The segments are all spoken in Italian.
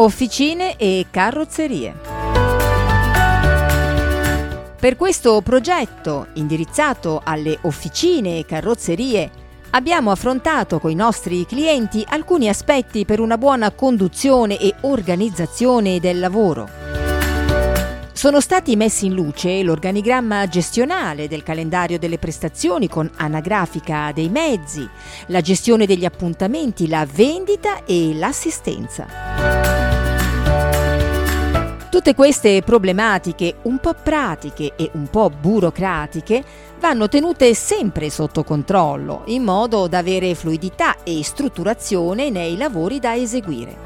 Officine e carrozzerie. Per questo progetto, indirizzato alle officine e carrozzerie, abbiamo affrontato con i nostri clienti alcuni aspetti per una buona conduzione e organizzazione del lavoro. Sono stati messi in luce l'organigramma gestionale del calendario delle prestazioni con anagrafica dei mezzi, la gestione degli appuntamenti, la vendita e l'assistenza. Tutte queste problematiche un po' pratiche e un po' burocratiche vanno tenute sempre sotto controllo in modo da avere fluidità e strutturazione nei lavori da eseguire.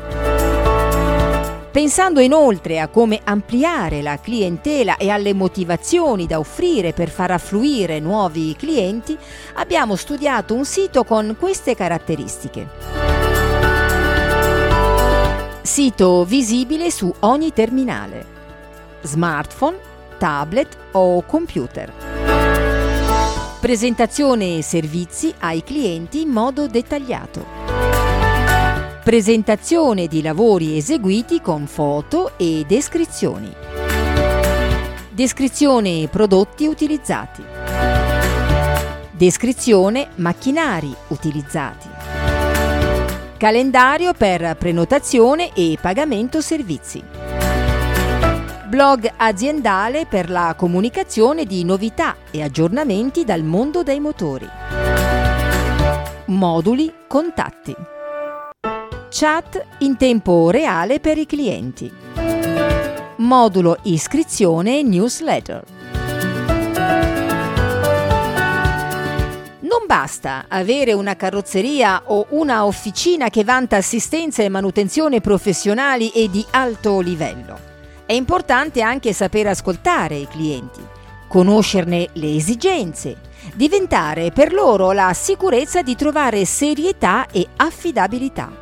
Pensando inoltre a come ampliare la clientela e alle motivazioni da offrire per far affluire nuovi clienti, abbiamo studiato un sito con queste caratteristiche. Sito visibile su ogni terminale, smartphone, tablet o computer. Presentazione e servizi ai clienti in modo dettagliato. Presentazione di lavori eseguiti con foto e descrizioni. Descrizione prodotti utilizzati. Descrizione macchinari utilizzati. Calendario per prenotazione e pagamento servizi. Blog aziendale per la comunicazione di novità e aggiornamenti dal mondo dei motori. Moduli contatti chat in tempo reale per i clienti. Modulo iscrizione e newsletter. Non basta avere una carrozzeria o una officina che vanta assistenza e manutenzione professionali e di alto livello. È importante anche saper ascoltare i clienti, conoscerne le esigenze, diventare per loro la sicurezza di trovare serietà e affidabilità.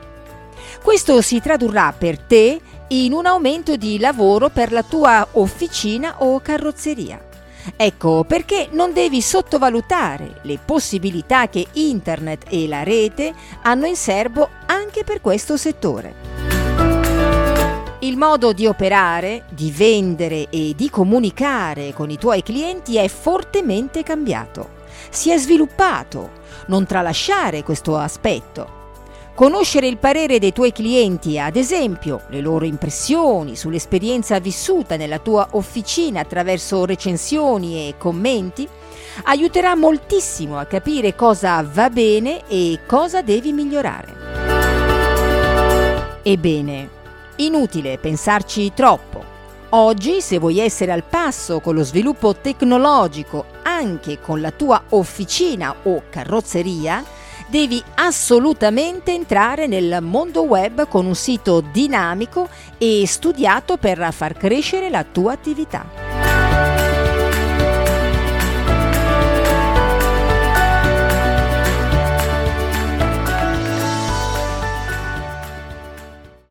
Questo si tradurrà per te in un aumento di lavoro per la tua officina o carrozzeria. Ecco perché non devi sottovalutare le possibilità che Internet e la rete hanno in serbo anche per questo settore. Il modo di operare, di vendere e di comunicare con i tuoi clienti è fortemente cambiato. Si è sviluppato. Non tralasciare questo aspetto. Conoscere il parere dei tuoi clienti, ad esempio le loro impressioni sull'esperienza vissuta nella tua officina attraverso recensioni e commenti, aiuterà moltissimo a capire cosa va bene e cosa devi migliorare. Ebbene, inutile pensarci troppo. Oggi, se vuoi essere al passo con lo sviluppo tecnologico anche con la tua officina o carrozzeria, devi assolutamente entrare nel mondo web con un sito dinamico e studiato per far crescere la tua attività.